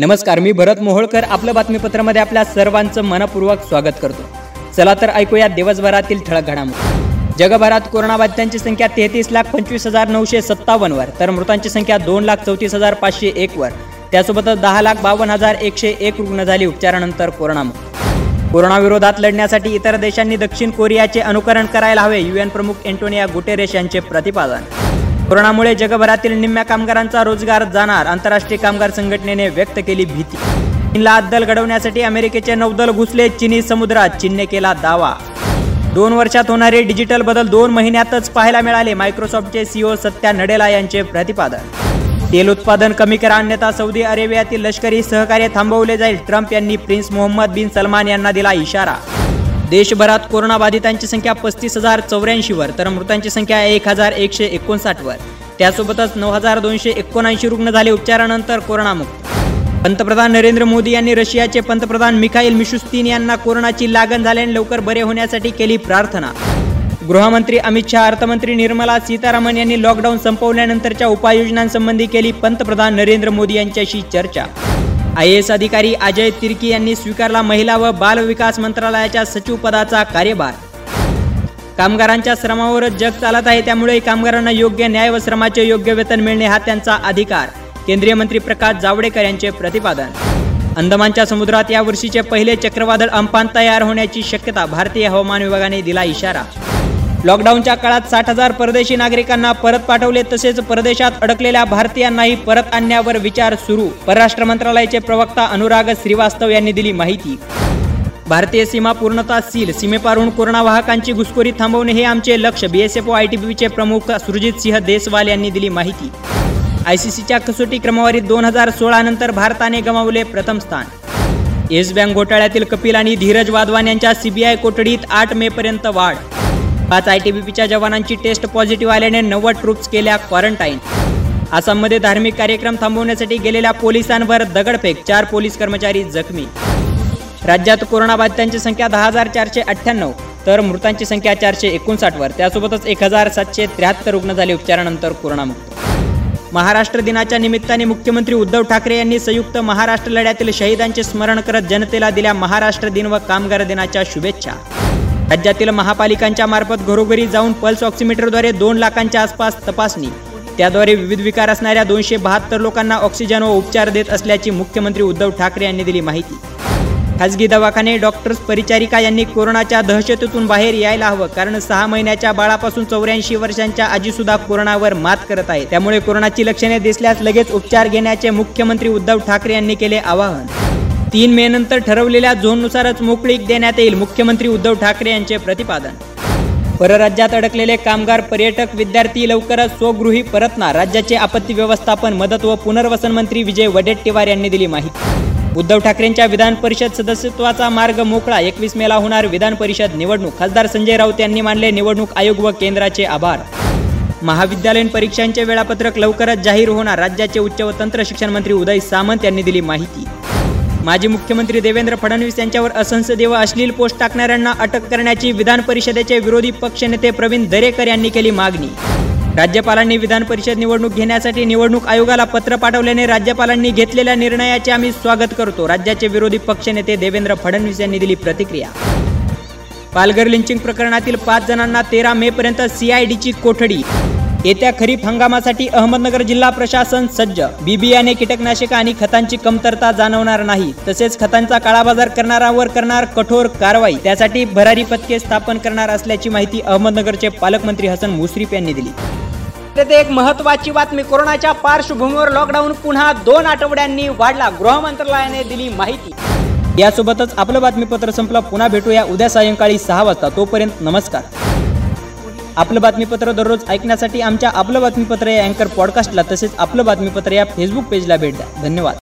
नमस्कार मी भरत मोहोळकर. आपलं बातमीपत्रामध्ये आपल्या सर्वांचं मनपूर्वक स्वागत करतो. चला तर ऐकूया दिवसभरातील ठळक घडामोडी. जगभरात कोरोनाबाधितांची संख्या तेहतीस लाख पंचवीस हजार नऊशे सत्तावन्नवर तर मृतांची संख्या दोन लाख चौतीस हजार पाचशे एकवर त्यासोबतच दहा लाख बावन्न हजार एकशे एक रुग्ण झाली उपचारानंतर कोरोनामुक्त कोरोनाविरोधात लढण्यासाठी इतर देशांनी दक्षिण कोरियाचे अनुकरण करायला हवे युएन प्रमुख एंटोनिया गुटेरेस यांचे प्रतिपादन. कोरोनामुळे जगभरातील निम्म्या कामगारांचा रोजगार जाणार. आंतरराष्ट्रीय कामगार संघटनेने व्यक्त केली भीती. चीनला अद्दल घडवण्यासाठी अमेरिकेचे नौदल घुसले चिनी समुद्रात चीनने केला दावा. दोन वर्षात होणारे डिजिटल बदल दोन महिन्यातच पाहायला मिळाले. मायक्रोसॉफ्टचे सीईओ सत्या नडेला यांचे प्रतिपादन. तेल उत्पादन कमी करा अन्यथा सौदी अरेबियातील लष्करी सहकार्य थांबवले जाईल. ट्रम्प यांनी प्रिन्स मोहम्मद बिन सलमान यांना दिला इशारा. देशभरात कोरोनाबाधितांची संख्या पस्तीस हजार चौऱ्याऐंशीवर तर मृतांची संख्या एक हजार एकशे एकोणसाठवर. त्यासोबतच नऊ हजार दोनशे एकोणऐंशी रुग्ण झाले उपचारानंतर कोरोनामुक्त. पंतप्रधान नरेंद्र मोदी यांनी रशियाचे पंतप्रधान मिखाईल मिशुस्तीन यांना कोरोनाची लागण झाल्याने लवकर बरे होण्यासाठी केली प्रार्थना. गृहमंत्री अमित शहा अर्थमंत्री निर्मला सीतारामन यांनी लॉकडाऊन संपवल्यानंतरच्या उपाययोजनांसंबंधी केली पंतप्रधान नरेंद्र मोदी यांच्याशी चर्चा. आय एस अधिकारी अजय तिर्की यांनी स्वीकारला महिला व बाल विकास मंत्रालयाच्या सचिव पदाचा कार्यभार. कामगारांच्या श्रमावरच जग चालत आहे त्यामुळे कामगारांना योग्य न्याय व श्रमाचे योग्य वेतन मिळणे हा त्यांचा अधिकार केंद्रीय मंत्री प्रकाश जावडेकर यांचे प्रतिपादन. अंदमानच्या समुद्रात या वर्षीचे पहिले चक्रवादळ अंपान तयार होण्याची शक्यता भारतीय हवामान विभागाने दिला इशारा. लॉकडाऊनच्या काळात साठ हजार परदेशी नागरिकांना परत पाठवले तसेच परदेशात अडकलेल्या भारतीयांनाही परत आणण्यावर विचार सुरू. परराष्ट्र मंत्रालयाचे प्रवक्ता अनुराग श्रीवास्तव यांनी दिली माहिती. भारतीय सीमा पूर्णता सील सीमेपारून कोरोना वाहकांची घुसखोरी थांबवणे हे आमचे लक्ष बीएसएफ ओ आयटीबीचे प्रमुख सुरजित सिंह देसवाल यांनी दिली माहिती. आयसीसीच्या कसोटी क्रमवारीत दोन हजार सोळा नंतर भारताने गमावले प्रथम स्थान. येस बँक घोटाळ्यातील कपिल आणि धीरज वाधवान यांच्या सीबीआय कोठडीत आठ मे पर्यंत वाढ. पाच आय टी बी पीच्या जवानांची टेस्ट पॉझिटिव्ह आल्याने नव्वद ट्रूप्स केल्या क्वारंटाईन. आसाममध्ये धार्मिक कार्यक्रम थांबवण्यासाठी गेलेल्या पोलिसांवर दगडफेक चार पोलीस कर्मचारी जखमी. राज्यात कोरोनाबाधितांची संख्या दहा हजार चारशे अठ्ठ्याण्णव तर मृतांची संख्या चारशे एकोणसाठवर. त्यासोबतच एक हजार सातशे त्र्याहत्तर रुग्ण झाले उपचारानंतर कोरोनामुक्त. महाराष्ट्र दिनाच्या निमित्ताने मुख्यमंत्री उद्धव ठाकरे यांनी संयुक्त महाराष्ट्र लढ्यातील शहीदांचे स्मरण करत जनतेला दिल्या महाराष्ट्र दिन व कामगार दिनाच्या शुभेच्छा. राज्यातील महापालिकांच्या मार्फत घरोघरी जाऊन पल्स ऑक्सिमीटरद्वारे दोन लाखांच्या आसपास तपासणी. त्याद्वारे विविध विकार असणाऱ्या दोनशे बहात्तर लोकांना ऑक्सिजन व उपचार देत असल्याची मुख्यमंत्री उद्धव ठाकरे यांनी दिली माहिती. खासगी दवाखाने डॉक्टर्स परिचारिका यांनी कोरोनाच्या दहशतीतून बाहेर यायला हवं कारण सहा महिन्याच्या बाळापासून चौऱ्याऐंशी वर्षांच्या आजीसुद्धा कोरोनावर मात करत आहे त्यामुळे कोरोनाची लक्षणे दिसल्यास लगेच उपचार घेण्याचे मुख्यमंत्री उद्धव ठाकरे यांनी केले आवाहन. तीन मे नंतर ठरवलेल्या झोननुसारच मोकळीक देण्यात येईल मुख्यमंत्री उद्धव ठाकरे यांचे प्रतिपादन. परराज्यात अडकलेले कामगार पर्यटक विद्यार्थी लवकरच स्वगृही परतणार. राज्याचे आपत्ती व्यवस्थापन मदत व पुनर्वसन मंत्री विजय वडेट्टीवार यांनी दिली माहिती. उद्धव ठाकरेंच्या विधान परिषद सदस्यत्वाचा मार्ग मोकळा. एकवीस मेला होणार विधान परिषद निवडणूक. खासदार संजय राऊत यांनी मानले निवडणूक आयोग व केंद्राचे आभार. महाविद्यालयीन परीक्षांचे वेळापत्रक लवकरच जाहीर होणार. राज्याचे उच्च व तंत्र शिक्षण मंत्री उदय सामंत यांनी दिली माहिती. माजी मुख्यमंत्री देवेंद्र फडणवीस यांच्यावर असंसदीय व अश्लील पोस्ट टाकणाऱ्यांना अटक करण्याची विधान परिषदेचे विरोधी पक्षनेते प्रवीण दरेकर यांनी केली मागणी. राज्यपालांनी विधान परिषद निवडणूक घेण्यासाठी निवडणूक आयोगाला पत्र पाठवल्याने राज्यपालांनी घेतलेल्या निर्णयाचे आम्ही स्वागत करतो. राज्याचे विरोधी पक्षनेते देवेंद्र फडणवीस यांनी दिली प्रतिक्रिया. पालघर लिंचिंग प्रकरणातील पाच जणांना तेरा मे पर्यंत सीआयडीची कोठडी. येत्या खरीप हंगामासाठी अहमदनगर जिल्हा प्रशासन सज्ज. बिबियाने कीटकनाशक आणि खतांची कमतरता जाणवणार नाही. तसेच खतांचा काळाबाजार करणाऱ्यांवर करणार कठोर कारवाई. त्यासाठी भरारी पथके स्थापन करणार असल्याची माहिती अहमदनगरचे पालकमंत्री हसन मुश्रीफ यांनी दिली. तेथे एक महत्वाची बातमी. कोरोनाच्या पार्श्वभूमीवर लॉकडाऊन पुन्हा दोन आठवड्यांनी वाढला. गृह मंत्रालयाने दिली माहिती. यासोबतच आपलं बातमीपत्र संपलं. पुन्हा भेटूया उद्या सायंकाळी सहा वाजता. तोपर्यंत नमस्कार. आपलं बातमीपत्र दररोज ऐकण्यासाठी आमच्या आपलं बातमीपत्र या अँकर पॉडकास्टला तसेच आपलं बातमीपत्र या फेसबुक पेजला भेट द्या. धन्यवाद.